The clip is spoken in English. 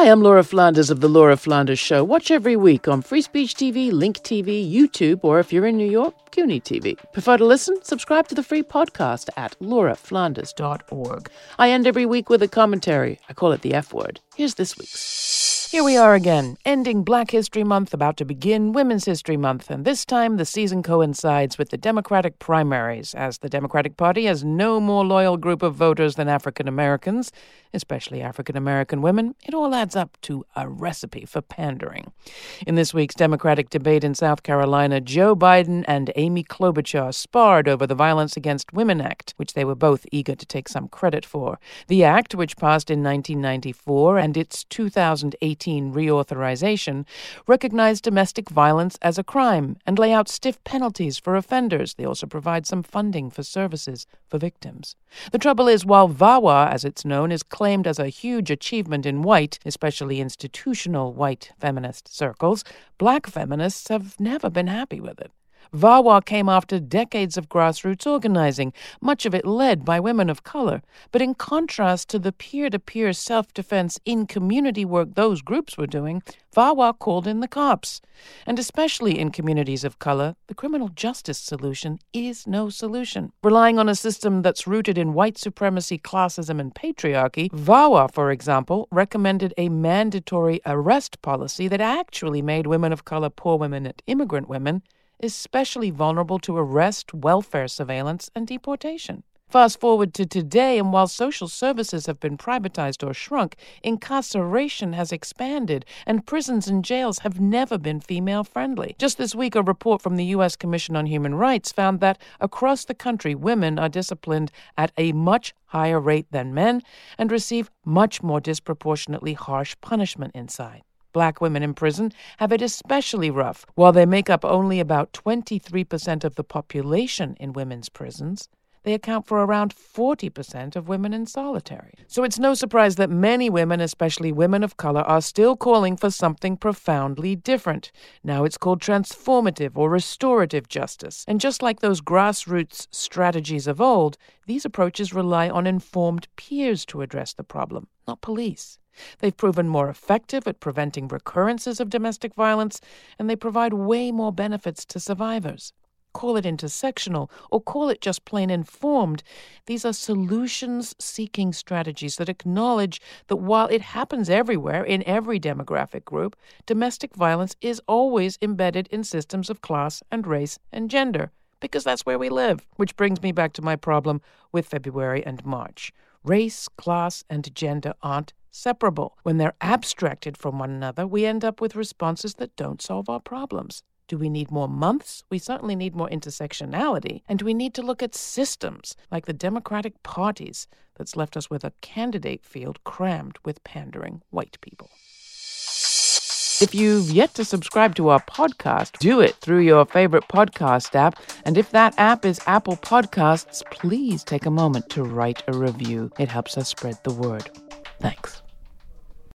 Hi, I'm Laura Flanders of The Laura Flanders Show. Watch every week on Free Speech TV, Link TV, YouTube, or if you're in New York, CUNY TV. Prefer to listen? Subscribe to the free podcast at lauraflanders.org. I end every week with a commentary. I call it the F word. Here's this week's. Here we are again, ending Black History Month, about to begin Women's History Month, and this time the season coincides with the Democratic primaries, as the Democratic Party has no more loyal group of voters than African Americans, especially African American women. It all adds up to a recipe for pandering. In this week's Democratic debate in South Carolina, Joe Biden and Amy Klobuchar sparred over the Violence Against Women Act, which they were both eager to take some credit for. The act, which passed in 1994, and its 2018 2018 reauthorization recognize domestic violence as a crime and lay out stiff penalties for offenders. They also provide some funding for services for victims. The trouble is, while VAWA, as it's known, is claimed as a huge achievement in white, especially institutional white feminist circles, black feminists have never been happy with it. VAWA came after decades of grassroots organizing, much of it led by women of color. But in contrast to the peer to peer self defense in community work those groups were doing, VAWA called in the cops. And especially in communities of color, the criminal justice solution is no solution. Relying on a system that's rooted in white supremacy, classism, and patriarchy, VAWA, for example, recommended a mandatory arrest policy that actually made women of color, poor women, and immigrant women especially vulnerable to arrest, welfare surveillance, and deportation. Fast forward to today, and while social services have been privatized or shrunk, incarceration has expanded, and prisons and jails have never been female friendly. Just this week, a report from the U.S. Commission on Human Rights found that across the country, women are disciplined at a much higher rate than men and receive much more disproportionately harsh punishment inside. Black women in prison have it especially rough. While they make up only about 23% of the population in women's prisons, they account for around 40% of women in solitary. So it's no surprise that many women, especially women of color, are still calling for something profoundly different. Now it's called transformative or restorative justice. And just like those grassroots strategies of old, these approaches rely on informed peers to address the problem, not police. They've proven more effective at preventing recurrences of domestic violence, and they provide way more benefits to survivors. Call it intersectional or call it just plain informed. These are solutions seeking strategies that acknowledge that while it happens everywhere in every demographic group, domestic violence is always embedded in systems of class and race and gender, because that's where we live. Which brings me back to my problem with February and March. Race, class, and gender aren't separable. When they're abstracted from one another, we end up with responses that don't solve our problems. Do we need more months? We certainly need more intersectionality. And we need to look at systems like the Democratic parties that's left us with a candidate field crammed with pandering white people. If you've yet to subscribe to our podcast, do it through your favorite podcast app. And if that app is Apple Podcasts, please take a moment to write a review. It helps us spread the word. Thanks.